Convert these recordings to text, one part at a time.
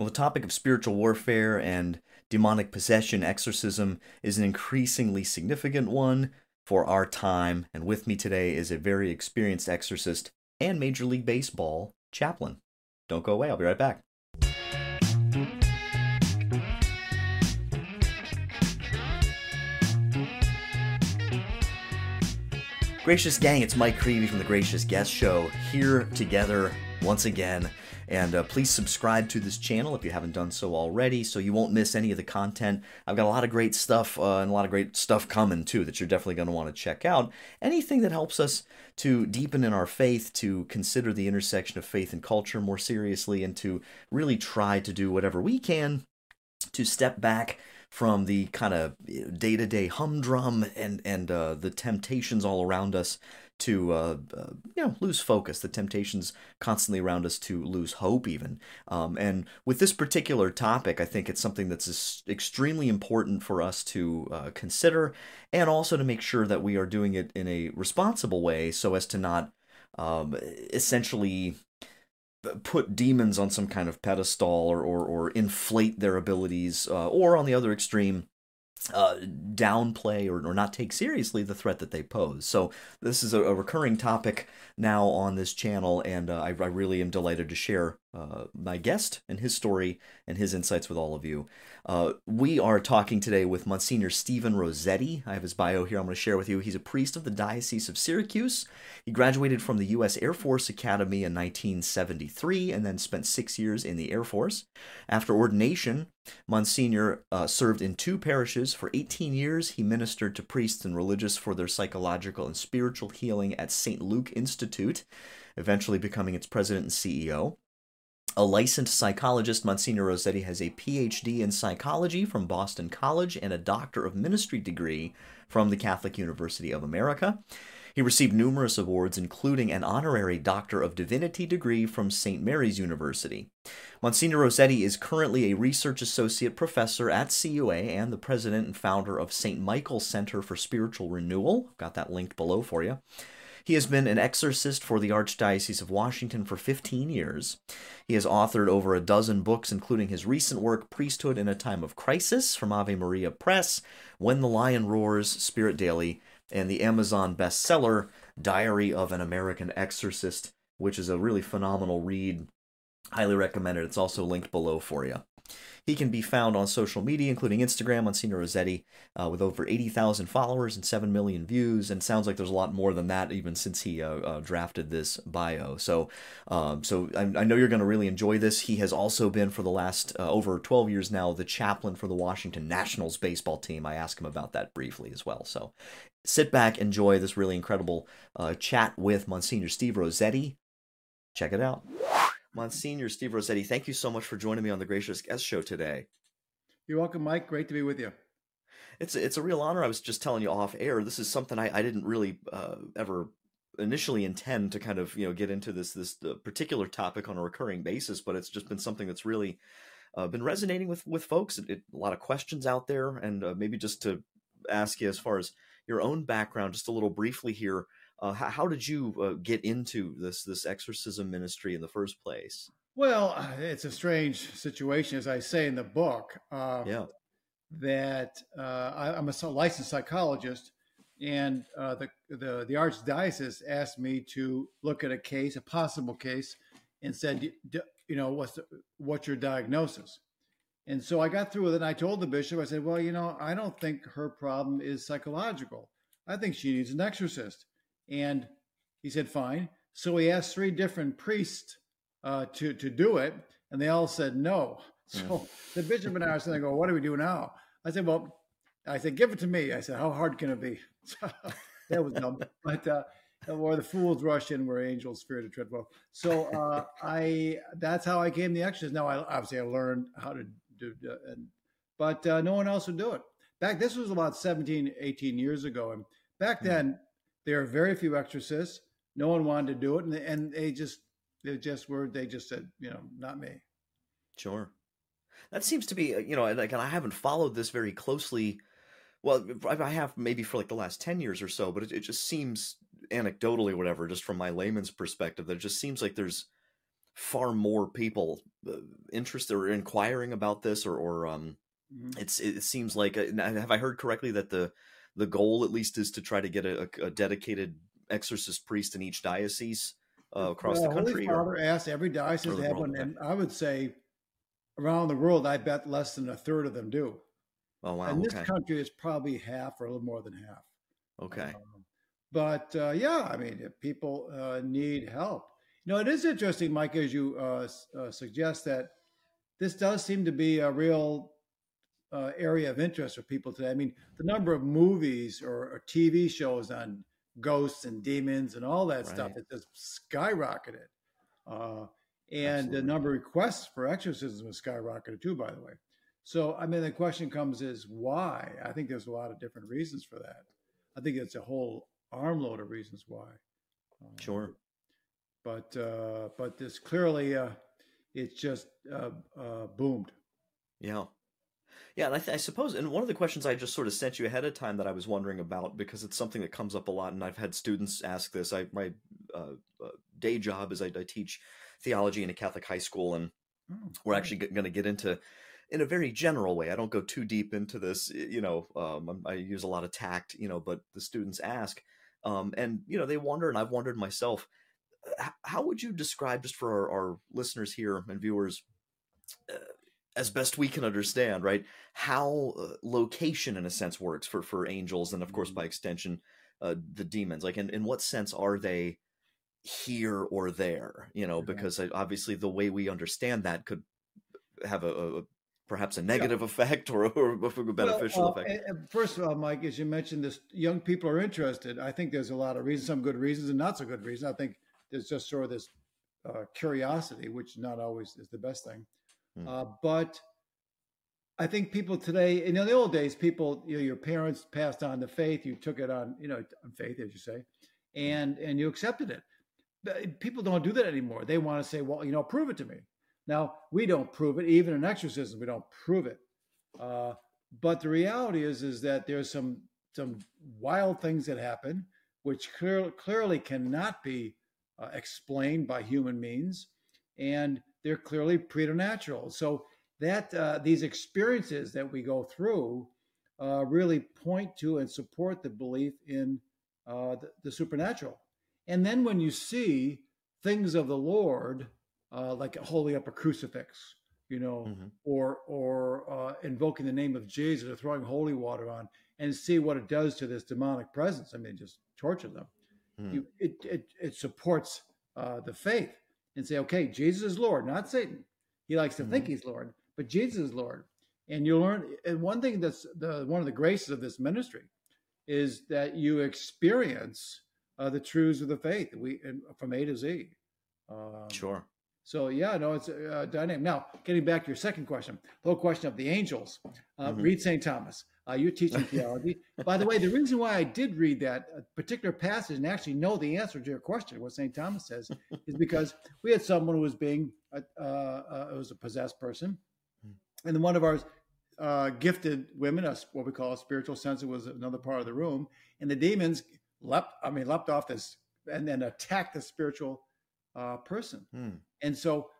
Well, the topic of spiritual warfare and demonic possession exorcism is an increasingly significant one for our time, and with me today is a very experienced exorcist and Major League Baseball chaplain. Don't go away, I'll be right back. Gracious gang, it's Mike Creevy from the Gracious Guest Show here together once again and uh, please subscribe to this channel if you haven't done so already so you won't miss any of the content. I've got a lot of great stuff uh, and a lot of great stuff coming too that you're definitely going to want to check out. Anything that helps us to deepen in our faith, to consider the intersection of faith and culture more seriously, and to really try to do whatever we can to step back from the kind of day to day humdrum and and uh, the temptations all around us to uh, uh, you know lose focus. The temptations constantly around us to lose hope even. Um, and with this particular topic i think it's something that's extremely important for us to uh, consider and also to make sure that we are doing it in a responsible way so as to not um, essentially put demons on some kind of pedestal or, or, or inflate their abilities uh, or on the other extreme uh, downplay or, or not take seriously the threat that they pose. So this is a, a recurring topic now on this channel, and uh, I, I, really am delighted to share uh, my guest and his story and his insights with all of you. Uh, we are talking today with Monsignor Stephen Rossetti. I have his bio here I'm going to share with you. He's a priest of the Diocese of Syracuse. He graduated from the U.S. Air Force Academy in 1973 and then spent six years in the Air Force. After ordination, Monsignor uh, served in two parishes for 18 years. He ministered to priests and religious for their psychological and spiritual healing at St. Luke Institute, eventually becoming its president and CEO. A licensed psychologist, Monsignor Rossetti has a PhD in psychology from Boston College and a Doctor of Ministry degree from the Catholic University of America. He received numerous awards, including an honorary Doctor of Divinity degree from St. Mary's University. Monsignor Rossetti is currently a research associate professor at CUA and the president and founder of St. Michael Center for Spiritual Renewal. I've got that linked below for you. He has been an exorcist for the Archdiocese of Washington for 15 years. He has authored over a dozen books, including his recent work, Priesthood in a Time of Crisis, from Ave Maria Press, When the Lion Roars, Spirit Daily, and the Amazon bestseller, Diary of an American Exorcist, which is a really phenomenal read Highly recommended. It's also linked below for you. He can be found on social media, including Instagram on Senior Rossetti, uh, with over 80,000 followers and 7 million views. And sounds like there's a lot more than that, even since he uh, uh, drafted this bio. So, um, so I, I, know you're going to really enjoy this. He has also been, for the last uh, over 12 years now, the chaplain for the Washington Nationals baseball team. I asked him about that briefly as well. So, sit back, enjoy this really incredible uh, chat with Monsignor Steve Rossetti. Check it out. Monsignor Steve Rossetti, thank you so much for joining me on the Gracious Guest Show today. You're welcome, Mike. Great to be with you. It's it's a real honor. I was just telling you off air. This is something I, I didn't really uh, ever initially intend to kind of you know get into this this uh, particular topic on a recurring basis, but it's just been something that's really uh, been resonating with with folks. It, it, a lot of questions out there, and uh, maybe just to ask you as far as your own background, just a little briefly here. Uh, how, how, did you uh, get into this this exorcism ministry in the first place? Well, uh, it's a strange situation, as I say in the book. Uh, yeah. That uh, I, am a licensed psychologist, and uh, the, the the archdiocese asked me to look at a case, a possible case, and said, you know, what's the, what's your diagnosis? And so I got through with it. And I told the bishop, I said, well, you know, I don't think her problem is psychological. I think she needs an exorcist. And he said, fine. So he asked three different priests uh, to, to do it, and they all said no. So hmm. the bishop and I are sitting there, go, what do we do now? I said, well, I said, give it to me. I said, how hard can it be? So that was dumb. But, uh, or the fools rush in where angels fear to tread well. So uh, I, that's how I came the exorcist. Now, I obviously I learned how to do, and, but uh, no one else would do it. Back, this was about 17, 18 years ago. And back hmm. then, there are very few exorcists. No one wanted to do it, and they, and they just they just were they just said you know not me. Sure, that seems to be uh, you know like and I haven't followed this very closely. Well, I have maybe for like the last ten years or so, but it, it just seems anecdotally, whatever, just from my layman's perspective, that it just seems like there's far more people uh, interested or inquiring about this, or, or um, mm-hmm. it's it seems like uh, have I heard correctly that the the goal at least is to try to get a, a dedicated exorcist priest in each diocese uh, across well, the country. Holy Father or, asked every diocese to have one, and I would say around the world, I bet less than a third of them do. Oh wow! And this country is probably half or a little more than half. Okay. Um, but uh, yeah, I mean, if people uh, need help, you know, it is interesting, Mike, as you uh, uh suggest that this does seem to be a real uh, area of interest for people today. I mean, the number of movies or, or TV shows on ghosts and demons and all that right. stuff has just skyrocketed. Uh, and Absolutely. the number of requests for exorcism has skyrocketed too, by the way. So, I mean, the question comes is why? I think there's a lot of different reasons for that. I think it's a whole armload of reasons why. Um, sure. But uh, but this clearly uh, it's just uh, uh, boomed. Yeah. Yeah, and I, th- I, suppose, and one of the questions I just sort of sent you ahead of time that I was wondering about because it's something that comes up a lot, and I've had students ask this. I my uh, uh, day job is I, I, teach theology in a Catholic high school, and oh, we're actually going to get into in a very general way. I don't go too deep into this, you know. Um, I use a lot of tact, you know, but the students ask, um, and you know, they wonder, and I've wondered myself, how would you describe, just for our, our listeners here and viewers, uh, as best we can understand, right, how uh, location, in a sense, works for for angels, and of course, by mm-hmm. extension, uh, the demons. Like, in in what sense are they? here or there you know because obviously the way we understand that could have a, a perhaps a negative yeah. effect or, or a beneficial well, uh, effect? First of all, Mike, as you mentioned, this young people are interested. I think there's a lot of reasons, some good reasons and not so good reasons. I think there's just sort of this uh, curiosity, which not always is the best thing. Hmm. Uh, but I think people today, in the old days, people, you know, your parents passed on the faith, you took it on, you know, on faith, as you say, hmm. and and you accepted it. But people don't do that anymore. They want to say, well, you know, prove it to me. Now, we don't prove it. Even in exorcism, we don't prove it. Uh, but the reality is, is that there's some some wild things that happen, which clear, clearly cannot be uh, explained by human means, and they're clearly preternatural. So that uh, these experiences that we go through uh, really point to and support the belief in uh, the, the supernatural. And then when you see things of the Lord uh, like holding up a crucifix, you know, mm-hmm. or or uh, invoking the name of Jesus or throwing holy water on, and see what it does to this demonic presence. I mean, just torture them. Mm. You, it, it it supports uh, the faith and say, okay, Jesus is Lord, not Satan. He likes to mm-hmm. think he's Lord, but Jesus is Lord. And you learn. And one thing that's the one of the graces of this ministry is that you experience uh, the truths of the faith. We from A to Z. Um, sure. So yeah, no, it's uh, dynamic. Now, getting back to your second question, the whole question of the angels. Uh, mm-hmm. Read St. Thomas. Uh, you're teaching theology. By the way, the reason why I did read that uh, particular passage and actually know the answer to your question, what St. Thomas says, is because we had someone who was being, uh, uh, it was a possessed person, hmm. and then one of our uh, gifted women, us what we call a spiritual sensor, was another part of the room, and the demons leapt, I mean, leapt off this and then attacked the spiritual uh, person. Hmm. And so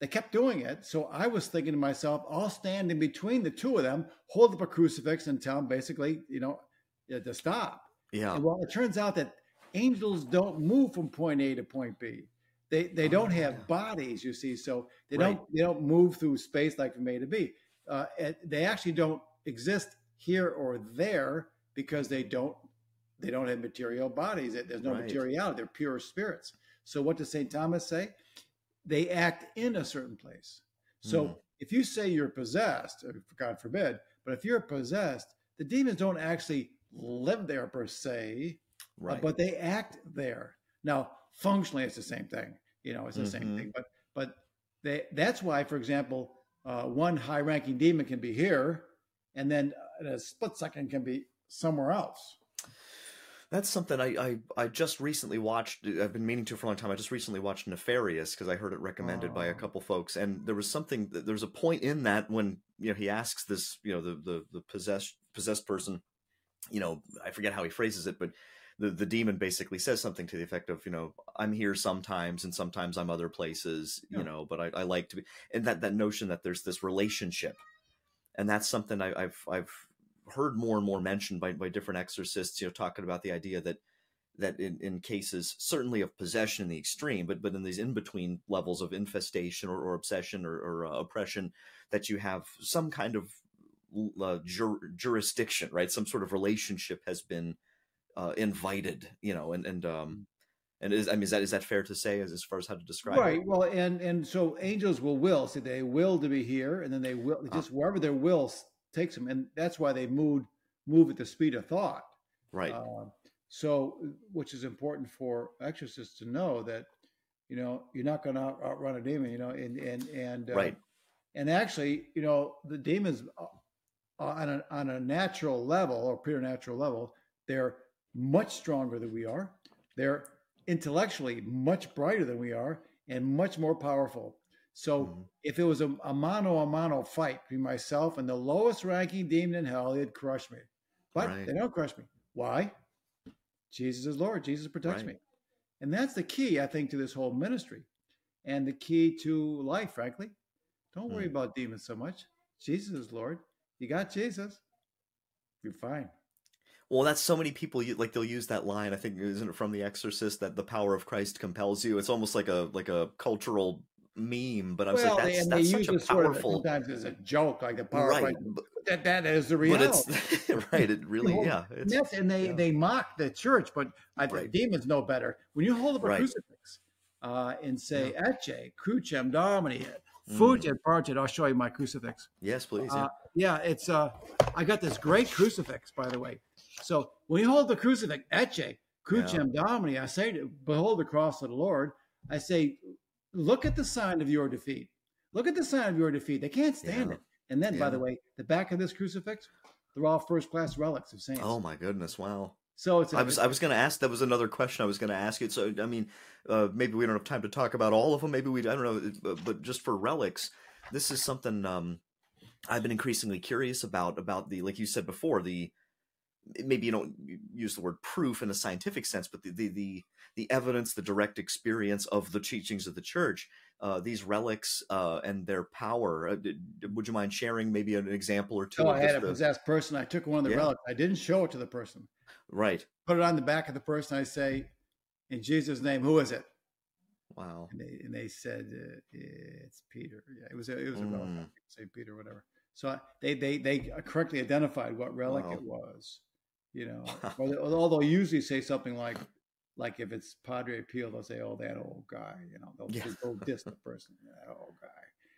they kept doing it. So I was thinking to myself, I'll stand in between the two of them, hold up a crucifix, and tell them basically, you know, to stop. Yeah. And well, it turns out that angels don't move from point A to point B. They they oh, don't have yeah. bodies, you see, so they right. don't they don't move through space like from A to B. Uh, they actually don't exist here or there because they don't they don't have material bodies. There's no right. materiality. They're pure spirits. So what does St. Thomas say? They act in a certain place. So mm. if you say you're possessed, uh, God forbid, but if you're possessed, the demons don't actually live there per se, uh, right. uh, but they act there. Now, functionally, it's the same thing. You know, it's the mm-hmm. same thing. But but they that's why, for example, uh, one high-ranking demon can be here, and then in a split second can be somewhere else. That's something I, I, I just recently watched. Uh, I've been meaning to for a long time. I just recently watched Nefarious because I heard it recommended oh. by a oh. couple folks, and there was something. There's a point in that when you know he asks this, you know, the the the possessed possessed person, you know, I forget how he phrases it, but the the demon basically says something to the effect of you know I'm here sometimes and sometimes I'm other places yeah. you know but I, I like to be and that that notion that there's this relationship and that's something I, I've I've heard more and more mentioned by by different exorcists you know talking about the idea that that in, in cases certainly of possession in the extreme but but in these in between levels of infestation or, or obsession or, or uh, oppression that you have some kind of uh, jur- jurisdiction right some sort of relationship has been uh, invited you know and and um and is I mean is that is that fair to say as, as far as how to describe right it? well and and so angels will will so they will to be here and then they will ah. just wherever their will takes them and that's why they move move at the speed of thought right uh, so, which is important for exorcists to know that, you know, you're not going to outrun a demon, you know, and and and uh, right, and actually, you know, the demons uh, on a on a natural level or preternatural level, they're much stronger than we are. They're intellectually much brighter than we are and much more powerful. So mm-hmm. if it was a, a mano a mano fight between myself and the lowest ranking demon in hell, it'd crush me. But right. they don't crush me. Why? Jesus is Lord. Jesus protects right. me. And that's the key, I think, to this whole ministry and the key to life, frankly. Don't worry mm. about demons so much. Jesus is Lord. You got Jesus. You're fine. Well, that's so many people like they'll use that line. I think isn't it from The Exorcist that the power of Christ compels you. It's almost like a like a cultural meme, but I was well, like, that's, that's such a powerful. Sort of, sometimes as a joke, like the power right. that that is the reality. But it's right. It really, yeah. It's, yes, and they yeah. they mock the church, but I think right. demons know better. When you hold up a right. crucifix uh, and say yeah. "Ecce crucem Domini," Fugit mm. parted. I'll show you my crucifix. Yes, please. Yeah. Uh, yeah, it's uh, I got this great crucifix, by the way. So when you hold the crucifix, "Ecce crucem yeah. Domini," I say, "Behold the cross of the Lord." I say, "Look at the sign of your defeat. Look at the sign of your defeat. They can't stand it." And then, yeah. by the way, the back of this crucifix, they're all first class relics of saints. Oh my goodness! Wow. So it's. A, I was I was going to ask. That was another question I was going to ask you. So I mean, uh, maybe we don't have time to talk about all of them. Maybe we I don't know, but just for relics, this is something um, I've been increasingly curious about. About the like you said before the maybe you don't use the word proof in a scientific sense, but the the the, the evidence, the direct experience of the teachings of the church uh, these relics uh, and their power. Uh, did, would you mind sharing maybe an example or two? Oh, I had a the... possessed person. I took one of the yeah. relics. I didn't show it to the person. Right. Put it on the back of the person. I say, in Jesus' name, who is it? Wow. And they, and they said uh, it's Peter. Yeah, it was a, it was a mm. relic. Say Peter, whatever. So they they they correctly identified what relic wow. it was. You know, although usually say something like like if it's Padre Pio, they'll say, "Oh, that old guy," you know, they'll, yeah. they'll diss the person, that old guy.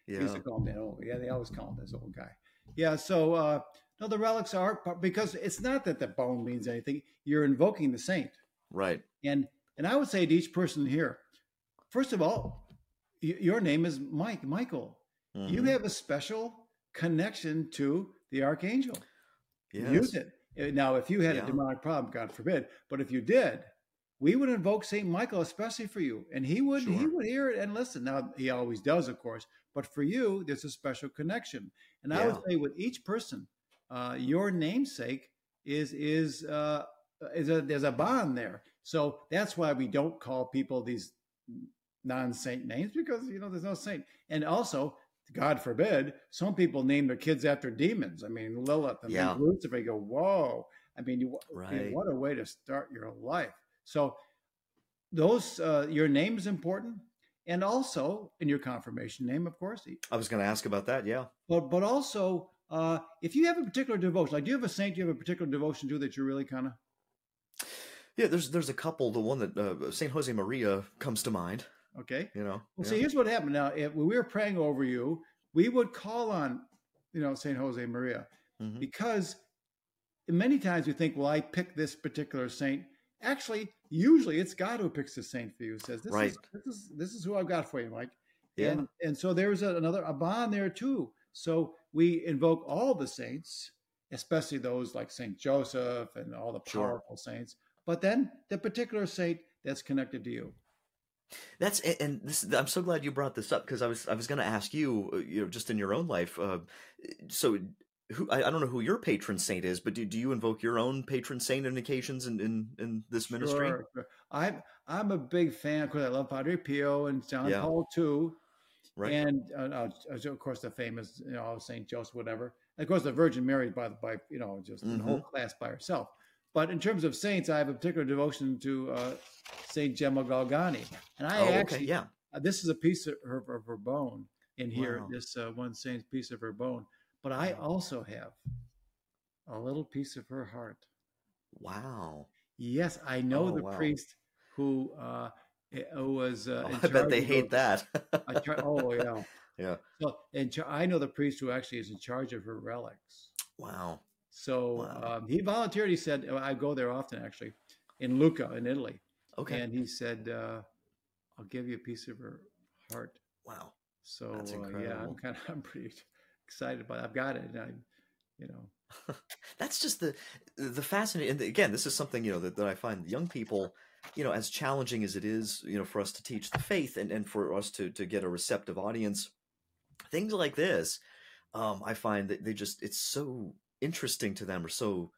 Yeah. used to call him that old. Yeah, they always call him this old guy. Yeah, so uh, no, the relics are because it's not that the bone means anything. You're invoking the saint, right? And and I would say to each person here, first of all, your name is Mike, Michael. Mm-hmm. You have a special connection to the archangel. Yes. Use it. Now, if you had yeah. a demonic problem, God forbid, but if you did, we would invoke Saint Michael especially for you, and he would sure. he would hear it and listen. Now he always does, of course, but for you, there's a special connection. And yeah. I would say with each person, uh, your namesake is is uh, is a there's a bond there. So that's why we don't call people these non-saint names because you know there's no saint. And also, God forbid, some people name their kids after demons. I mean, Lilith and yeah. Lucifer. You go, whoa! I mean, you, right. what a way to start your life. So those uh, your name is important, and also in your confirmation name, of course. I was going to ask about that. Yeah, but but also uh, if you have a particular devotion, like do you have a saint you have a particular devotion to that you're really kind of yeah, there's there's a couple. The one that uh, Saint Jose Maria comes to mind. Okay, you know. Well, yeah. see, here's what happened. Now, if, when we were praying over you, we would call on, you know, Saint Jose Maria, mm-hmm. because many times we think, well, I pick this particular saint Actually, usually it's God who picks the saint for you. Says this right. is this is this is who I've got for you, Mike. Yeah. And and so there's a, another a bond there too. So we invoke all the saints, especially those like Saint Joseph and all the powerful sure. saints. But then the particular saint that's connected to you. That's and this. I'm so glad you brought this up because I was I was going to ask you, uh, you know, just in your own life. Uh, so who I, I, don't know who your patron saint is, but do, do you invoke your own patron saint on occasions in in, in this sure, ministry? I'm I'm a big fan because I love Padre Pio and John yeah. Paul too, right? And uh, uh, of course the famous you know Saint Joseph, whatever. And of course the Virgin Mary by by you know just mm-hmm. the whole class by herself. But in terms of saints, I have a particular devotion to uh, Saint Gemma Galgani, and I oh, actually okay, yeah. Uh, this is a piece of her, of her bone in here. Wow. This uh, one saint's piece of her bone but I also have a little piece of her heart. Wow. Yes, I know oh, the wow. priest who uh, eh, who was. Uh, oh, I bet they hate that. oh yeah. Yeah. So, and I know the priest who actually is in charge of her relics. Wow. So wow. Um, he volunteered. He said, I go there often actually, in Lucca in Italy. Okay. And he said, uh, I'll give you a piece of her heart. Wow. So uh, yeah, I'm kind of I'm pretty excited about it. I've got it. And I, you know, that's just the the fascinating. And again, this is something you know that, that I find young people, you know, as challenging as it is, you know, for us to teach the faith and and for us to to get a receptive audience, things like this, um, I find that they just it's so interesting to them or so,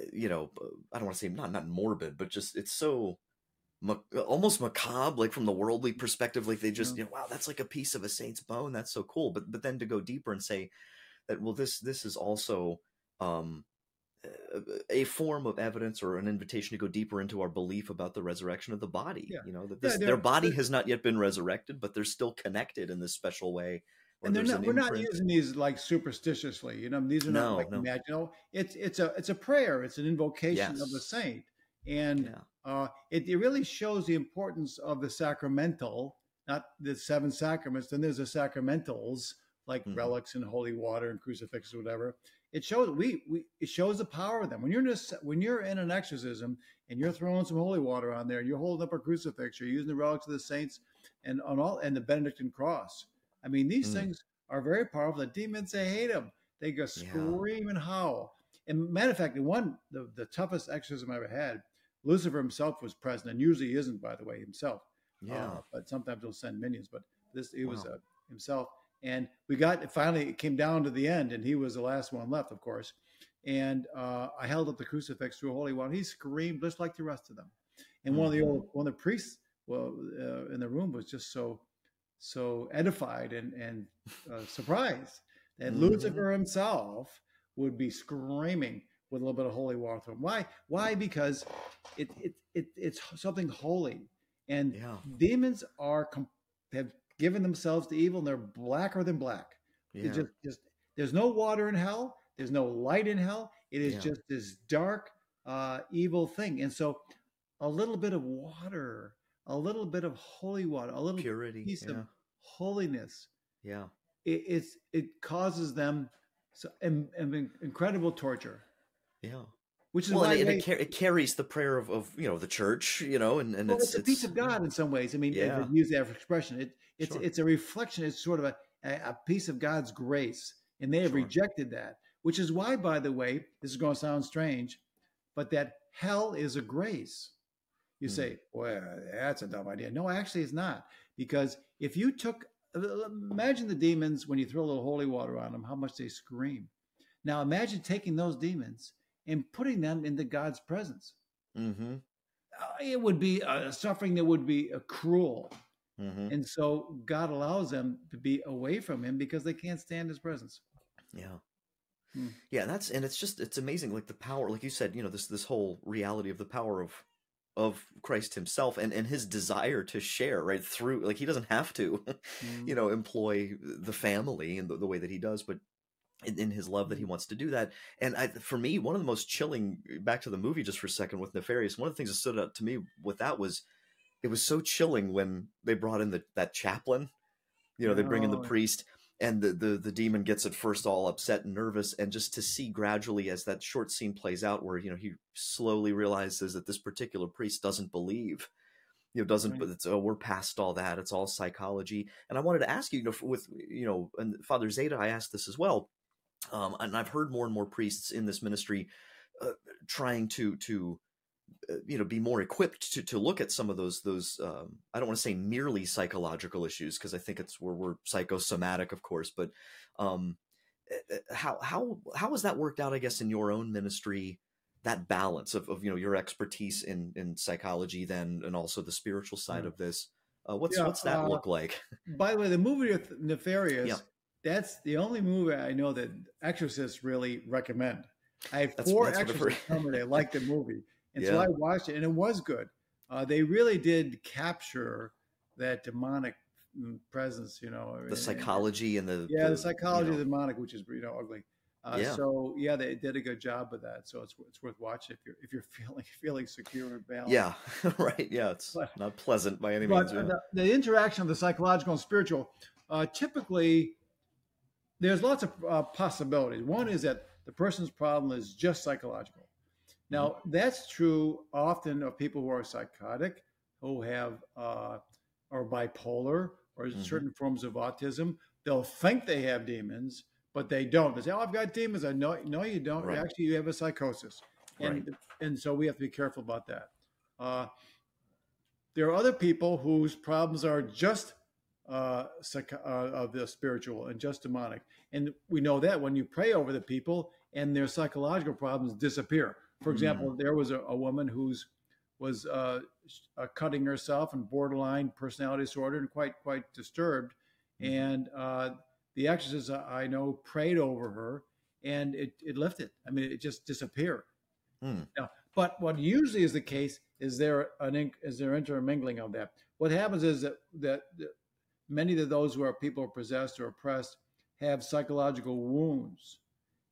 uh, you know, I don't want to say not not morbid, but just it's so uh, almost macabre like from the worldly mm-hmm. perspective like they just yeah. you know wow that's like a piece of a saint's bone that's so cool but but then to go deeper and say that well this this is also um uh, a form of evidence or an invitation to go deeper into our belief about the resurrection of the body yeah. you know that this, yeah, their body has not yet been resurrected but they're still connected in this special way and they're not, an we're not using these like superstitiously you know these are not no, like no. know it's it's a it's a prayer it's an invocation yes. of a saint and yeah. uh, it, it, really shows the importance of the sacramental, not the seven sacraments. Then there's the sacramentals like mm-hmm. relics and holy water and crucifixes, or whatever. It shows we, we it shows the power of them. When you're in a, when you're in an exorcism and you're throwing some holy water on there, and you're holding up a crucifix, you're using the relics of the saints and on all and the Benedictine cross. I mean, these mm. things are very powerful. The demons they hate them. They go scream yeah. and howl. And matter of fact, the one the, the toughest exorcism I ever had Lucifer himself was present, and usually he isn't, by the way, himself. Yeah. Uh, but sometimes he'll send minions. But this, he wow. was uh, himself. And we got finally it came down to the end, and he was the last one left, of course. And uh, I held up the crucifix to a holy one. He screamed just like the rest of them. And mm-hmm. one of the old one of the priests, well, uh, in the room was just so so edified and and uh, surprised that mm-hmm. Lucifer himself would be screaming with a little bit of holy water. Why? Why? Because it, it, it it's something holy, and yeah. demons are have given themselves to evil, and they're blacker than black. Yeah. Just, just there's no water in hell. There's no light in hell. It is yeah. just this dark, uh, evil thing. And so, a little bit of water, a little bit of holy water, a little purity, piece yeah. of holiness. Yeah, it, it's it causes them so and, and incredible torture. Yeah. Which is well, why and, it, it, carries the prayer of, of you know the church, you know, and, and well, it's, it's, a piece of God in some ways. I mean, yeah. use that expression. It, it's sure. it's a reflection. It's sort of a, a piece of God's grace, and they have sure. rejected that. Which is why, by the way, this is going to sound strange, but that hell is a grace. You mm. say, well, that's a dumb idea. No, actually, it's not. Because if you took, imagine the demons when you throw a little holy water on them, how much they scream. Now imagine taking those demons and putting them into God's presence. Mm-hmm. Uh, it would be a suffering that would be uh, cruel. Mm-hmm. And so God allows them to be away from him because they can't stand his presence. Yeah. Hmm. Yeah, that's and it's just it's amazing like the power like you said, you know, this this whole reality of the power of of Christ himself and and his desire to share right through like he doesn't have to mm-hmm. you know employ the family in the, the way that he does but in, in, his love that he wants to do that. And I, for me, one of the most chilling, back to the movie just for a second with Nefarious, one of the things that stood out to me with that was it was so chilling when they brought in the, that chaplain. You know, they bring in the oh. priest and the, the, the demon gets at first all upset and nervous. And just to see gradually as that short scene plays out where, you know, he slowly realizes that this particular priest doesn't believe you know doesn't right. it's oh we're past all that it's all psychology and i wanted to ask you, you know with you know and father zeta i asked this as well um, and I've heard more and more priests in this ministry uh, trying to to you know be more equipped to to look at some of those those um, I don't want to say merely psychological issues because I think it's where we're psychosomatic, of course, but um, eh, eh, how how how has that worked out? I guess in your own ministry, that balance of, of you know your expertise in in psychology, then and also the spiritual side yeah. of this. Uh, what's yeah, what's that uh, look like? By the way, the movie Nefarious. Yeah. That's the only movie I know that exorcists really recommend. I have that's, four that's exorcists they like the movie, and so I watched it, and it was good. Uh, they really did capture that demonic mm, presence, you know, the psychology and the yeah, the, the psychology you know. of the demonic, which is you know ugly. Uh, yeah. So yeah, they did a good job of that. So it's it's worth watching if you're if you're feeling feeling secure and balanced. Yeah, right. Yeah, it's but, not pleasant by any means. But the, the, interaction of the psychological and spiritual, uh, typically, there's lots of uh, possibilities. One is that the person's problem is just psychological. Now, mm-hmm. that's true often of people who are psychotic, who have uh, or bipolar or mm-hmm. certain forms of autism. They'll think they have demons, but they don't. They say, "Oh, I've got demons." I know, no, you don't. Right. Actually, you have a psychosis, and right. and so we have to be careful about that. Uh, there are other people whose problems are just uh, psych- uh, of the spiritual and just demonic, and we know that when you pray over the people and their psychological problems disappear. For example, mm. there was a, a woman who's was uh, uh, cutting herself and borderline personality disorder and quite quite disturbed. Mm. And uh, the exorcist I know prayed over her, and it it lifted. I mean, it just disappeared. Mm. Now, but what usually is the case is there an is there intermingling of that. What happens is that that many of those who are people are possessed or oppressed have psychological wounds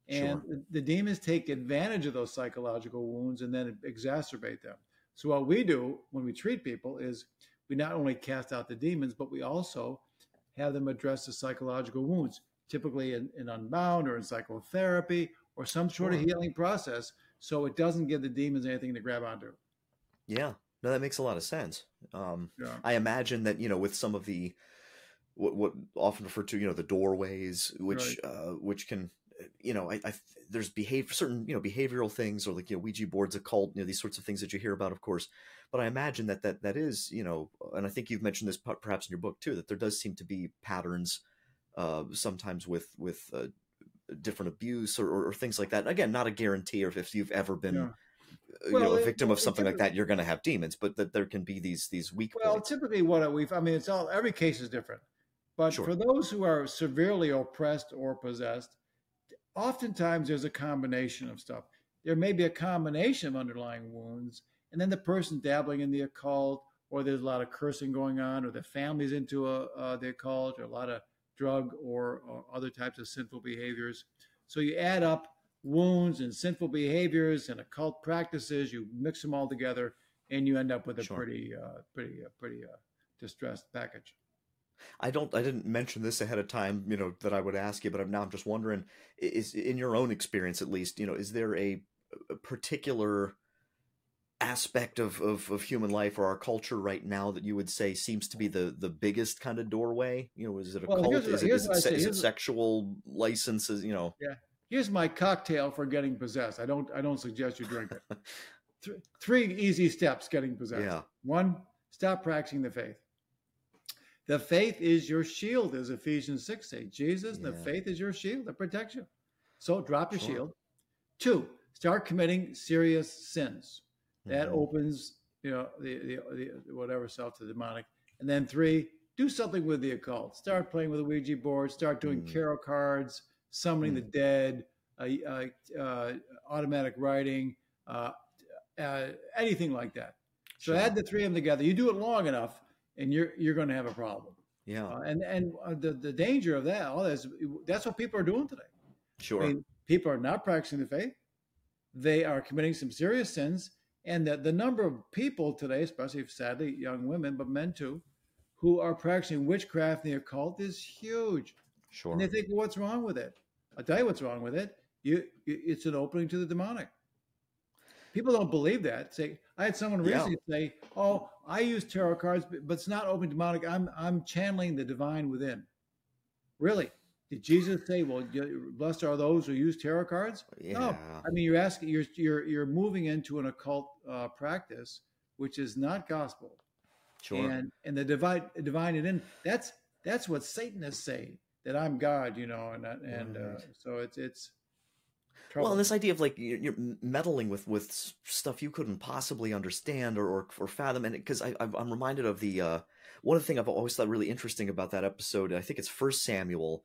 and sure. the demons take advantage of those psychological wounds and then exacerbate them. So, what we do when we treat people is we not only cast out the demons, but we also have them address the psychological wounds, typically in, in unbound or in psychotherapy or some sort sure. of healing process. So, it doesn't give the demons anything to grab onto. Yeah. No, that makes a lot of sense. Um, yeah. I imagine that, you know, with some of the, what, what often referred to, you know, the doorways, which, right. uh, which can you know, I, I there's behavior certain you know behavioral things or like you know Ouija boards, occult, you know these sorts of things that you hear about, of course. But I imagine that that that is you know, and I think you've mentioned this perhaps in your book too, that there does seem to be patterns uh, sometimes with with uh, different abuse or, or, or, things like that. Again, not a guarantee, or if you've ever been. Yeah. Uh, you well, know, a victim it, of something like that, you're going to have demons, but that there can be these these weak. Well, points. typically, what we've, I mean, it's all every case is different, but sure. for those who are severely oppressed or possessed, oftentimes there's a combination of stuff. There may be a combination of underlying wounds, and then the person dabbling in the occult, or there's a lot of cursing going on, or the family's into a, uh, the occult, or a lot of drug or, or other types of sinful behaviors. So you add up wounds and sinful behaviors and occult practices, you mix them all together, and you end up with a sure. pretty, uh, pretty, uh, pretty uh, distressed package. I don't I didn't mention this ahead of time, you know, that I would ask you, but I'm now I'm just wondering is in your own experience at least, you know, is there a, a particular aspect of, of, of human life or our culture right now that you would say seems to be the the biggest kind of doorway? You know, is it a well, cult? Is it, is it, is it sexual licenses? You know, yeah. Here's my cocktail for getting possessed. I don't I don't suggest you drink it. three easy steps getting possessed. Yeah. One, stop practicing the faith. The faith is your shield, as Ephesians 6 say. Jesus, yeah. the faith is your shield that protects you. So drop your sure. shield. Two, start committing serious sins. That mm-hmm. opens, you know, the, the, the whatever self to the demonic. And then three, do something with the occult. Start playing with a Ouija board. Start doing mm. tarot cards, summoning mm. the dead, uh, uh, uh, automatic writing, uh, uh, anything like that. So sure. add the three of them together. You do it long enough, and you're you're going to have a problem. Yeah, uh, and and uh, the the danger of that, all that's that's what people are doing today. Sure, I mean, people are not practicing the faith; they are committing some serious sins, and that the number of people today, especially sadly young women, but men too, who are practicing witchcraft and the occult is huge. Sure, and they think, well, what's wrong with it? I'll tell you what's wrong with it. You, it's an opening to the demonic. People don't believe that. Say, I had someone recently yeah. say, "Oh, I use tarot cards, but it's not open demonic. I'm I'm channeling the divine within." Really? Did Jesus say, "Well, blessed are those who use tarot cards"? Yeah. No. I mean, you're asking, you're you're you're moving into an occult uh, practice, which is not gospel. Sure. And and the divine divine it in. That's that's what Satanists say. that I'm God, you know, and and uh, so it's it's. Trouble. Well, and this idea of like you're meddling with with stuff you couldn't possibly understand or or, or fathom, and because I I'm reminded of the uh, one thing I've always thought really interesting about that episode. I think it's First Samuel,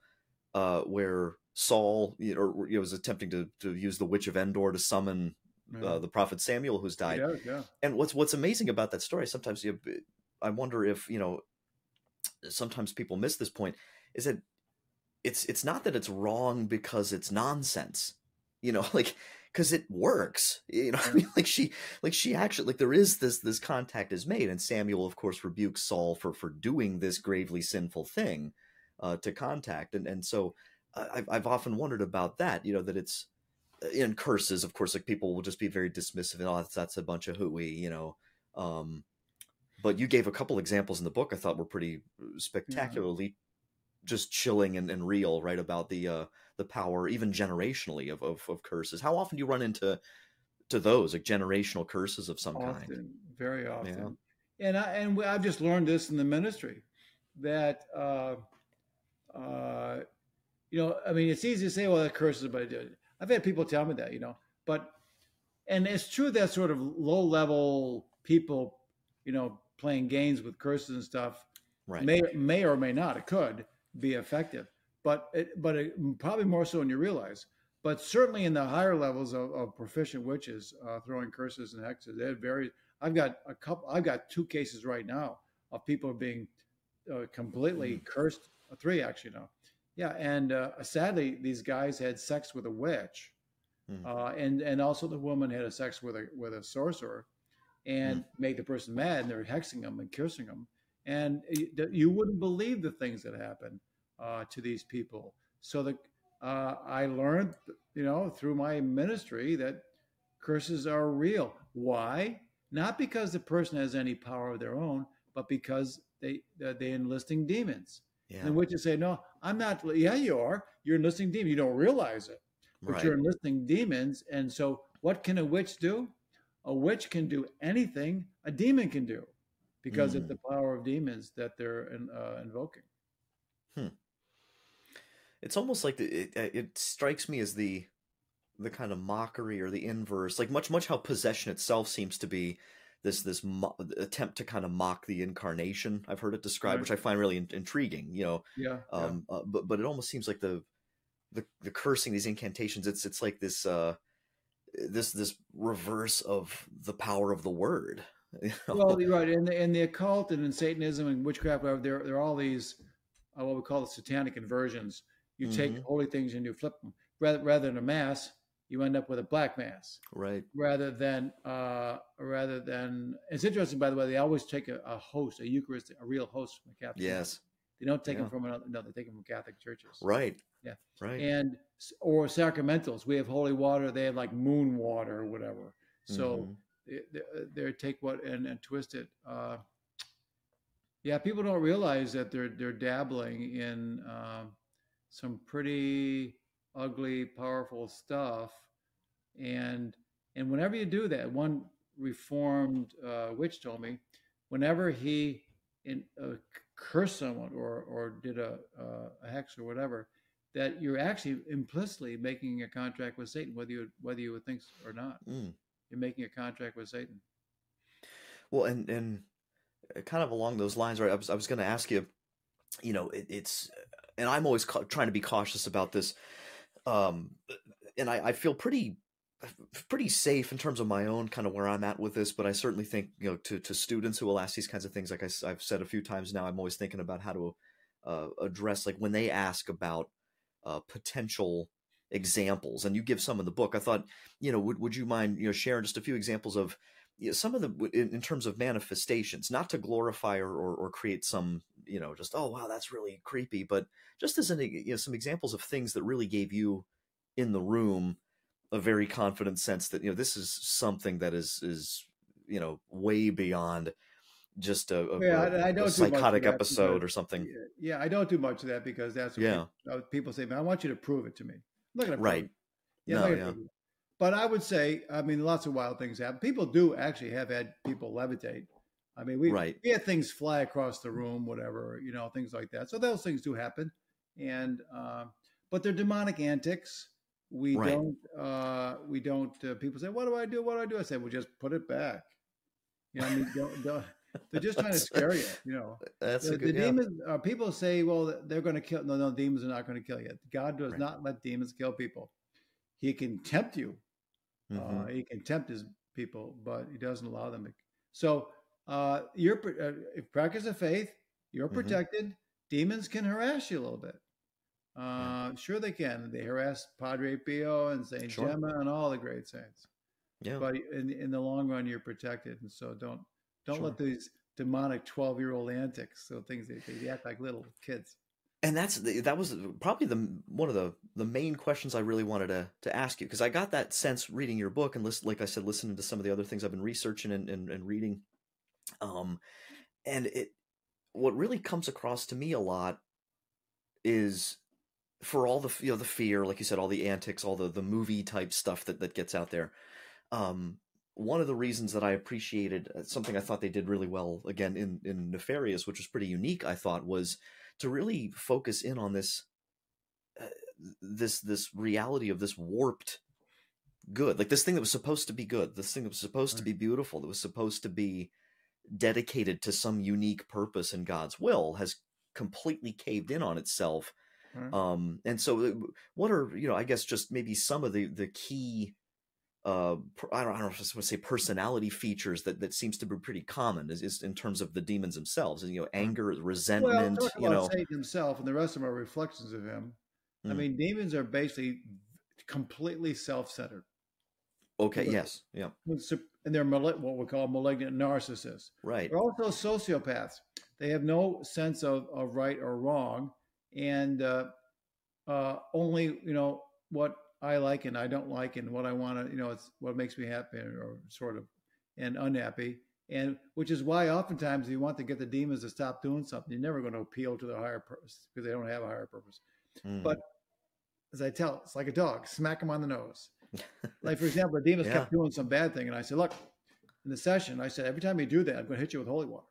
uh, where Saul you know, you know, was attempting to to use the Witch of Endor to summon uh, the prophet Samuel who's died. Yeah, yeah. And what's what's amazing about that story, sometimes you, I wonder if you know, sometimes people miss this point, is that it's it's not that it's wrong because it's nonsense, you know, like because it works, you know. I mean, like she like she actually like there is this this contact is made, and Samuel of course rebukes Saul for for doing this gravely sinful thing uh, to contact, and and so. I've I've often wondered about that, you know, that it's in curses, of course, like people will just be very dismissive and oh, that's, that's a bunch of hooey, you know. Um, but you gave a couple examples in the book I thought were pretty spectacularly yeah. just chilling and, and real, right? About the uh, the power, even generationally, of, of, of curses. How often do you run into to those like generational curses of some often, kind? Very often. Yeah. And I and I've just learned this in the ministry that uh, uh, you know, I mean, it's easy to say, well, that curses, but it, I've had people tell me that, you know, but and it's true that sort of low level people, you know, playing games with curses and stuff right. may may or may not it could be effective, but it, but it, probably more so than you realize. But certainly in the higher levels of, of proficient witches uh, throwing curses and hexes, they had very. I've got a couple. I've got two cases right now of people being uh, completely mm. cursed. Uh, three actually now yeah, and uh, sadly, these guys had sex with a witch, mm. uh, and and also the woman had a sex with a with a sorcerer, and mm. made the person mad, and they're hexing them and cursing them, and you wouldn't believe the things that happen uh, to these people. So the uh, I learned, you know, through my ministry that curses are real. Why? Not because the person has any power of their own, but because they they enlisting demons. Yeah. And witches say, no, I'm not. Yeah, you are. You're enlisting demons. You don't realize it, but right. you're enlisting demons. And so, what can a witch do? A witch can do anything a demon can do, because mm. it's the power of demons that they're uh, invoking. Hmm. It's almost like the, it, it strikes me as the the kind of mockery or the inverse, like much much how possession itself seems to be this this mo- attempt to kind of mock the incarnation. I've heard it described, right. which I find really in- intriguing. You know, yeah. Um, yeah. Uh, but but it almost seems like the the the cursing these incantations. It's it's like this uh this this reverse of the power of the word. You know? Well, you're right. In the in the occult and in Satanism and witchcraft, there there are all these uh, what we call the satanic inversions. You mm-hmm. take holy things and you flip them rather rather than a mass you end up with a black mass, right? Rather than uh, rather than it's interesting, by the way. They always take a, a host, a Eucharist, a real host from the Catholic. Yes, Church. they don't take yeah. them from another. No, they take them from Catholic churches. Right. Yeah. Right. And or sacramentals. We have holy water. They have like moon water or whatever. So mm-hmm. they, they, take what and, and twist it. Uh, yeah, people don't realize that they're they're dabbling in uh, some pretty ugly, powerful stuff. And and whenever you do that, one reformed uh, witch told me, whenever he in, uh, cursed someone or or did a, uh, a hex or whatever, that you're actually implicitly making a contract with Satan, whether you whether you would think or not. Mm. You're making a contract with Satan. Well, and and uh, kind of along those lines, right? I was I was going to ask you, you know, it, it's, and I'm always ca- trying to be cautious about this um, and I, I feel pretty pretty safe in terms of my own kind of where I'm at with this, but I certainly think you know to to students who will ask these kinds of things, like I, have said a few times now, I'm always thinking about how to uh, address like when they ask about uh, potential examples, and you give some in the book. I thought, you know, would would you mind you know sharing just a few examples of you know, some of the in, in, terms of manifestations, not to glorify or, or, or create some you know just oh wow that's really creepy, but just as an you know some examples of things that really gave you in the room a very confident sense that you know this is something that is is you know way beyond just a, a, yeah, a, I don't a psychotic episode because, or something. Yeah, I don't do much of that because that's yeah. People, uh, people say, "Man, I want you to prove it to me." I'm not to right. Yeah, no, yeah. But I would say, I mean, lots of wild things happen. People do actually have had people levitate. I mean, we, right. we had things fly across the room, whatever, you know, things like that. So those things do happen and uh, but they're demonic antics. We right. don't. Uh, we don't. Uh, people say, "What do I do? What do I do?" I say, "Well, just put it back." You know, I mean, don't, don't, they're just trying to scare you. You know, that's the, good, the demons. Uh, people say, "Well, they're going to kill." No, no, demons are not going to kill you. God does right. not let demons kill people. He can tempt you. Uh, mm-hmm. Uh, he can tempt his people, but he doesn't allow them. To. So, uh, you're uh, practice of faith. You're mm-hmm. protected. Mm-hmm. Demons can harass you a little bit. Uh, sure, they can. They harass Padre Pio and Saint sure. Gemma and all the great saints. Yeah. But in in the long run, you're protected, and so don't don't sure. let these demonic twelve year old antics. So things they, they act like little kids. And that's that was probably the one of the the main questions I really wanted to to ask you because I got that sense reading your book and listen, like I said, listening to some of the other things I've been researching and, and, and reading. Um, and it what really comes across to me a lot is for all the you know the fear, like you said, all the antics, all the the movie type stuff that that gets out there. Um, one of the reasons that I appreciated uh, something I thought they did really well again in in Nefarious, which was pretty unique, I thought, was to really focus in on this uh, this this reality of this warped good, like this thing that was supposed to be good, this thing that was supposed right. to be beautiful, that was supposed to be dedicated to some unique purpose in God's will, has completely caved in on itself. Right. Um, and so, uh, what are you know? I guess just maybe some of the the key uh I don't, I don't know if I want to say personality features that that seems to be pretty common is, is in terms of the demons themselves and you know anger resentment well, you know Satan himself and the rest of them are reflections of him. Mm. I mean demons are basically completely self-centered. Okay yes yeah. and they're what we call malignant narcissists. Right. They're also sociopaths. They have no sense of, of right or wrong and uh, uh, only you know what I like and I don't like and what I want to, you know, it's what makes me happy or sort of and unhappy. And which is why oftentimes you want to get the demons to stop doing something. You're never going to appeal to the higher purpose because they don't have a higher purpose. Mm. But as I tell, it's like a dog, smack him on the nose. like, for example, the demons yeah. kept doing some bad thing. And I said, look, in the session, I said, every time you do that, I'm going to hit you with holy water.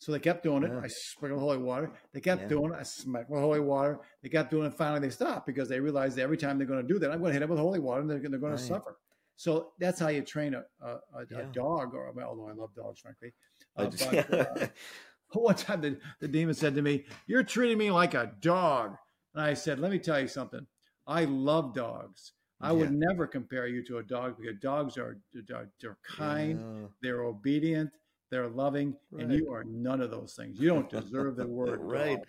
So they kept doing it. Yeah. I sprinkled holy water. They kept yeah. doing it. I smacked with holy water. They kept doing it. Finally, they stopped because they realized that every time they're going to do that, I'm going to hit them with holy water and they're, they're going right. to suffer. So that's how you train a, a, a, yeah. a dog, or although I love dogs, frankly. Uh, just, but, uh, one time the, the demon said to me, You're treating me like a dog. And I said, Let me tell you something. I love dogs. I would never compare you to a dog because dogs are, are they're kind, they're obedient, they're loving, right. and you are none of those things. You don't deserve the word right. God.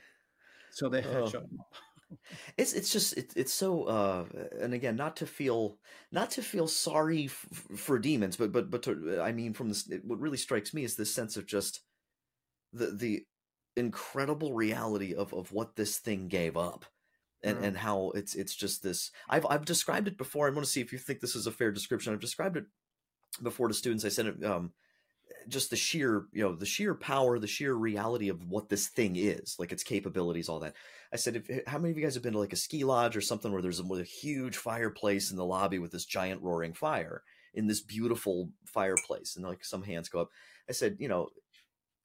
So they had oh. shut them up. it's it's just it, it's so uh and again not to feel not to feel sorry for demons but but but to, i mean from this what really strikes me is this sense of just the the incredible reality of of what this thing gave up and mm. and how it's it's just this i've i've described it before i want to see if you think this is a fair description i've described it before to students i said it um just the sheer you know the sheer power the sheer reality of what this thing is like its capabilities all that. I said if, how many of you guys have been to like a ski lodge or something where there's a, a huge fireplace in the lobby with this giant roaring fire in this beautiful fireplace? And like some hands go up. I said you know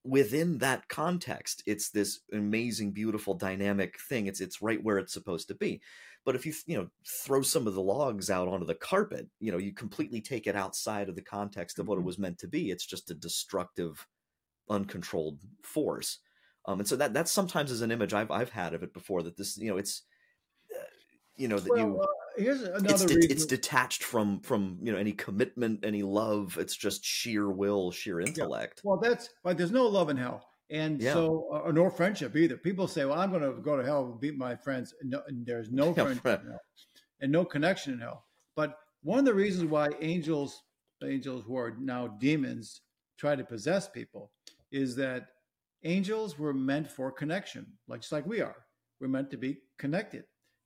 within that context it's this amazing beautiful dynamic thing. It's it's right where it's supposed to be but if you you know throw some of the logs out onto the carpet, you know you completely take it outside of the context of what it mm-hmm. was meant to be. It's just a destructive, uncontrolled force. Um, and so that that sometimes is an image I've I've had of it before. That this you know it's uh, you know that well, you. Uh, here's another it's, reason. it's detached from from you know any commitment, any love. It's just sheer will, sheer intellect. Yeah. Well, that's like there's no love in hell. And yeah. so, uh, no friendship either. People say, "Well, I'm going to go to hell and beat my friends." No, and there's no friendship in hell, and no connection in hell. But one of the reasons why angels, angels who are now demons, try to possess people, is that angels were meant for connection, like just like we are. We're meant to be connected,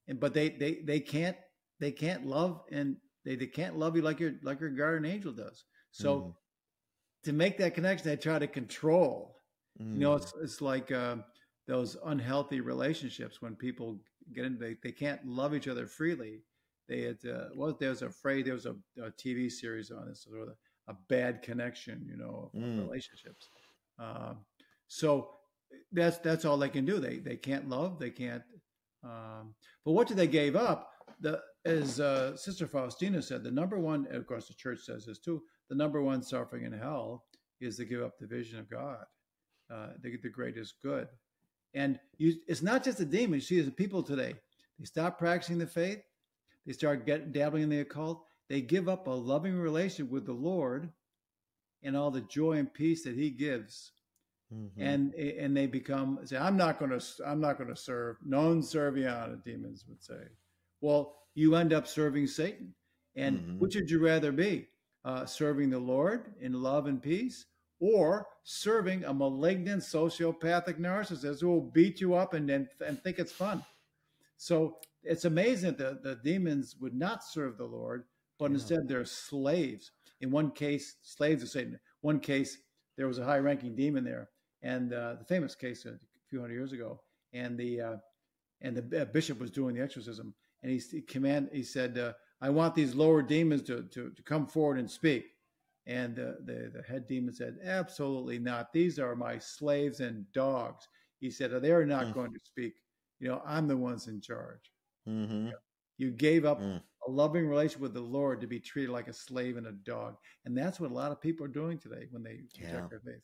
and but they they they can't they can't love and they, they can't love you like your like your guardian angel does. So. Mm. To make that connection, they try to control Mm. You know, it's it's like uh, those unhealthy relationships when people get into they, they can't love each other freely. They had uh, well, there was a phrase, there was a, a TV series on this sort of a bad connection, you know, mm. relationships. Um, so that's that's all they can do. They they can't love, they can't Um, but what do they gave up? The as uh, Sister Faustina said, the number one, of course, the church says this too. The number one suffering in hell is to give up the vision of God, uh, the, the greatest good. And you, it's not just the demons. You see, the people today, they stop practicing the faith, they start get, dabbling in the occult, they give up a loving relationship with the Lord and all the joy and peace that He gives. Mm-hmm. And and they become say, I'm not going to I'm not going to serve non serviam. Demons would say, well, you end up serving Satan. And mm-hmm. which would you rather be, uh, serving the Lord in love and peace, or serving a malignant sociopathic narcissist who will beat you up and and, and think it's fun? So it's amazing that the, demons would not serve the Lord, but yeah. instead they're slaves. In one case, slaves of Satan. One case, there was a high-ranking demon there, and uh, the famous case a few hundred years ago, and the uh, and the bishop was doing the exorcism, and he, he command he said, uh, "I want these lower demons to, to to come forward and speak." And uh, the the head demon said, "Absolutely not. These are my slaves and dogs." He said, "They are not mm. going to speak. You know, I'm the ones in charge." Mm-hmm. You, know, you gave up mm. a loving relationship with the Lord to be treated like a slave and a dog, and that's what a lot of people are doing today when they reject yeah. their faith.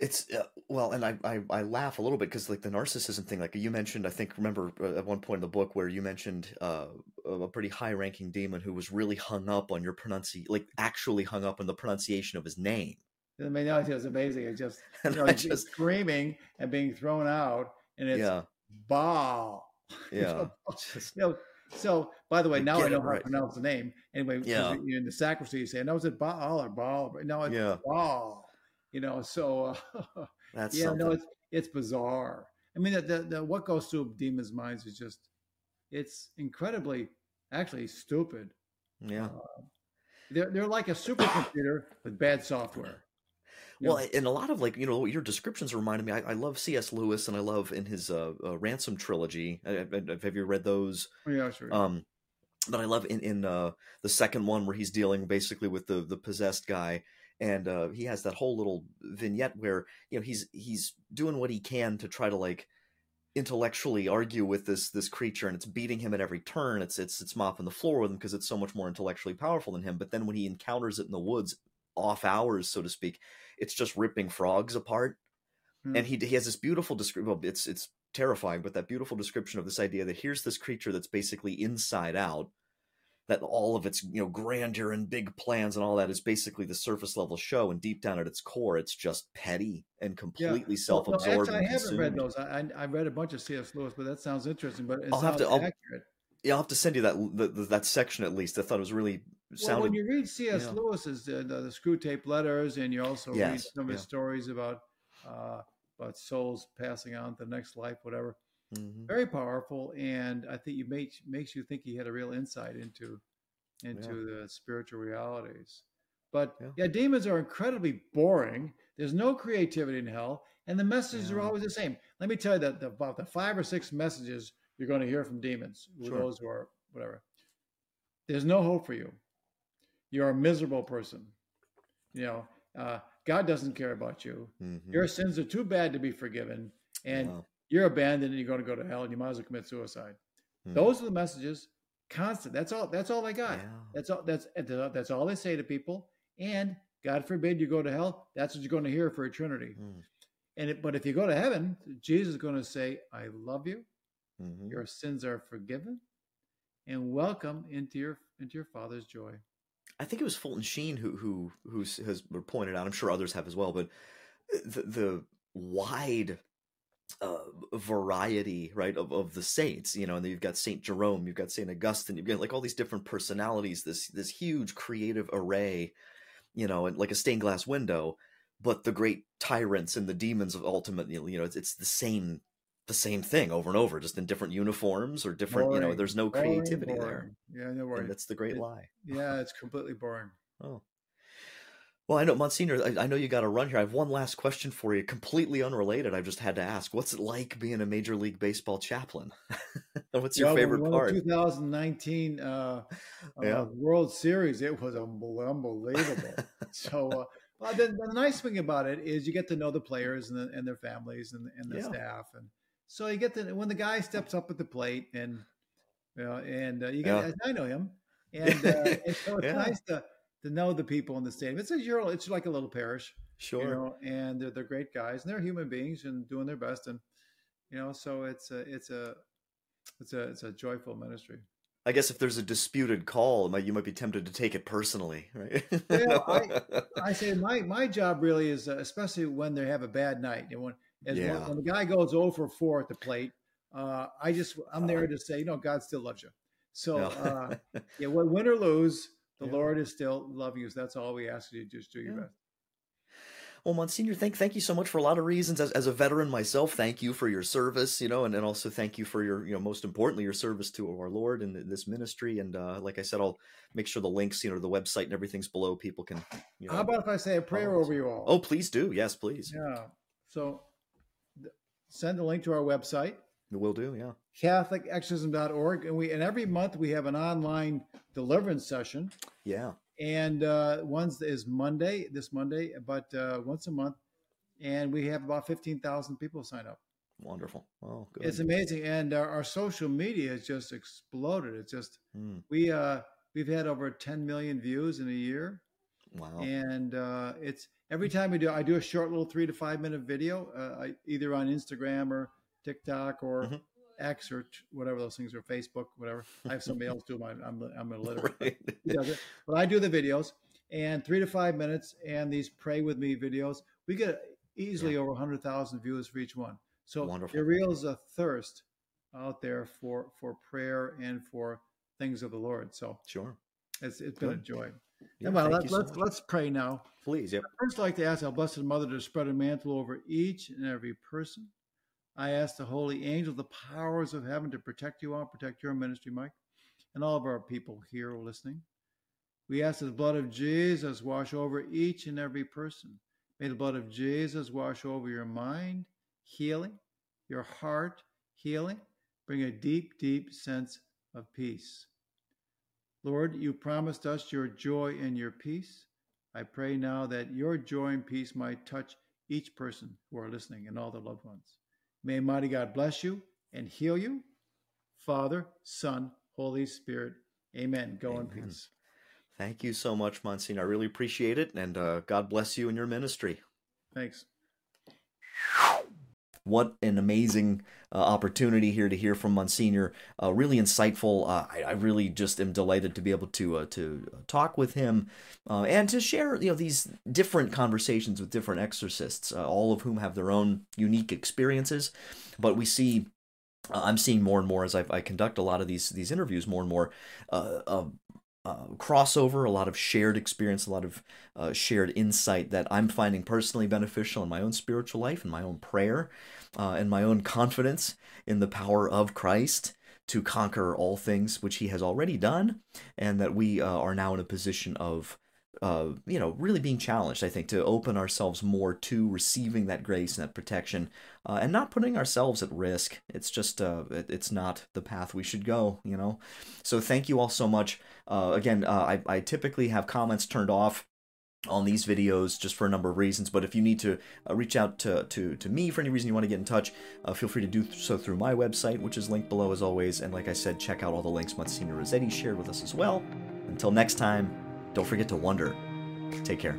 It's uh, well, and I, I, I laugh a little bit because like the narcissism thing, like you mentioned, I think remember uh, at one point in the book where you mentioned uh, a pretty high ranking demon who was really hung up on your pronunciation, like actually hung up on the pronunciation of his name. I mean, it was amazing. It just, you know, just screaming and being thrown out, and it's yeah. Baal. Yeah. you know, so, by the way, now I know how right. to pronounce the name. Anyway, yeah. in the sacristy, you say, "No, is it Baal or Baal?" No, it's yeah. Baal you know so uh, That's yeah something. no it's it's bizarre i mean the, the, the, what goes through demons minds is just it's incredibly actually stupid yeah uh, they're, they're like a supercomputer with bad software well, know? and a lot of like you know your descriptions reminded me. I, I love C.S. Lewis, and I love in his uh, uh, Ransom trilogy. have you read those? Oh, yeah, sure. Um, but I love in in uh, the second one where he's dealing basically with the the possessed guy, and uh, he has that whole little vignette where you know he's he's doing what he can to try to like intellectually argue with this this creature and it's beating him at every turn it's it's it's mopping the floor with him because it's so much more intellectually powerful than him but then when he encounters it in the woods off hours so to speak it's just ripping frogs apart mm. and he he has this beautiful description well, it's it's terrifying but that beautiful description of this idea that here's this creature that's basically inside out that all of its you know grandeur and big plans and all that is basically the surface level show and deep down at its core it's just petty and completely yeah. self-absorbed well, actually, i haven't read those. I, I read a bunch of cs lewis but that sounds interesting but i'll have to I'll, accurate. yeah i'll have to send you that the, the, that section at least. I thought it was really sounded, well when you read cs know, lewis's uh, the, the, Screwtape letters and you also yes, read some of his stories about uh, about souls passing on to the next life whatever Mm-hmm. Very powerful, and I think it makes makes you think he had a real insight into into yeah. the spiritual realities. But yeah. yeah. demons are incredibly boring. There's no creativity in hell, and the messages yeah. are always the same. Let me tell you that the, about the five or six messages you're going to hear from demons, sure. those who are whatever. There's no hope for you. You're a miserable person. You know, uh, God doesn't care about you. Mm-hmm. Your sins are too bad to be forgiven, and wow you're abandoned and you're going to go to hell and you might as well commit suicide. Hmm. Those are the messages. Constant. That's all. That's all they got. Yeah. That's all. That's that's all they say to people. And God forbid you go to hell. That's what you're going to hear for eternity. Hmm. And it, but if you go to heaven, Jesus is going to say, "I love you. Mm-hmm. Your sins are forgiven, and welcome into your into your Father's joy." I think it was Fulton Sheen who who who has pointed out. I'm sure others have as well, but the, the wide uh, variety, right, of, of the saints, you know, and you've got Saint Jerome, you've got Saint Augustine, you've got like all these different personalities, this this huge creative array, you know, and like a stained glass window. But the great tyrants and the demons of ultimately, you know, it's, it's the same the same thing over and over, just in different uniforms or different, boring, you know, there's no creativity boring, boring. there. Yeah, no worries. that's the great it, lie. yeah, it's completely boring. Oh. Well, I know, Monsignor, I, I know you got to run here. I have one last question for you, completely unrelated. I've just had to ask. What's it like being a Major League Baseball chaplain? What's your well, favorite part? 2019 uh, yeah. uh, World Series, it was unbelievable. so, uh, well, the, the, nice thing about it is you get to know the players and, the, and their families and, and the yeah. staff. And So you get to, when the guy steps up at the plate, and you know, and uh, you get yeah. I know him, and, uh, and so it's nice to to know the people in the stadium. It's a you're, it's like a little parish, sure, you know, and they're, they're great guys, and they're human beings and doing their best, and you know, so it's a it's a it's a it's a joyful ministry. I guess if there's a disputed call, you might be tempted to take it personally, right? yeah, I, I, say my my job really is, uh, especially when they have a bad night, and when yeah. when, when, the guy goes over four at the plate, uh, I just I'm there to say, you know, God still loves you. So uh, yeah, win or lose, the yeah. Lord is still love you. So That's all we ask you. To just do your yeah. best. Well, Monsignor, thank thank you so much for a lot of reasons. As, as a veteran myself, thank you for your service, you know, and, and also thank you for your, you know, most importantly, your service to our Lord and this ministry. And uh, like I said, I'll make sure the links, you know, the website and everything's below. People can. You know, How about if I say a prayer over you all? Oh, please do. Yes, please. Yeah. So send a link to our website. We'll do, yeah. CatholicExorcism.org. And we and every month we have an online deliverance session. Yeah and uh, one's is Monday, this Monday, but uh, once a month, and we have about fifteen thousand people sign up. Wonderful! Oh, good. It's amazing, and our, our, social media has just exploded. It's just mm. we uh, we've had over ten million views in a year. Wow! And uh, it's every time we do, I do a short little three to five minute video, uh, either on Instagram or TikTok or mm-hmm. X or whatever those things are, Facebook, whatever. I have somebody else do mine. I'm I'm illiterate. Right. It, but I do the videos and three to five minutes and these pray with me videos. We get easily yeah. over hundred thousand views for each one. So Wonderful. there really is a thirst out there for for prayer and for things of the Lord. So sure, it's it's been a joy. Yeah, well, let, us so let's, let's pray now. Please, yep. I'd first like to ask our Blessed Mother to spread a mantle over each and every person I ask the holy angel, the powers of heaven, to protect you all, protect your ministry, Mike, and all of our people here listening. We ask that the blood of Jesus wash over each and every person. May the blood of Jesus wash over your mind, healing, your heart, healing, bring a deep, deep sense of peace. Lord, you promised us your joy and your peace. I pray now that your joy and peace might touch each person who are listening and all their loved ones. May mighty God bless you and heal you. Father, Son, Holy Spirit. Amen. Go Amen. in peace. Thank you so much, Monsignor. I really appreciate it. And uh, God bless you and your ministry. Thanks. What an amazing uh, opportunity here to hear from Monsignor. Uh, really insightful. Uh, I, I, really just am delighted to be able to uh, to talk with him uh, and to share you know these different conversations with different exorcists, uh, all of whom have their own unique experiences. But we see I'm seeing more and more as I, I, conduct a lot of these these interviews, more and more uh, uh, crossover, a lot of shared experience, a lot of uh, shared insight that I'm finding personally beneficial in my own spiritual life, in my own prayer, uh, and my own confidence in the power of Christ to conquer all things which He has already done, and that we uh, are now in a position of uh, you know, really being challenged, I think, to open ourselves more to receiving that grace and that protection uh, and not putting ourselves at risk. It's just, it, it's not the path we should go, you know? So thank you all so much. Uh, again, uh, I, I typically have comments turned off on these videos just for a number of reasons but if you need to uh, reach out to, to, to me for any reason you want to get in touch uh, feel free to do so through my website which is linked below as always and like i said check out all the links monsignor rossetti shared with us as well until next time don't forget to wonder. Take care.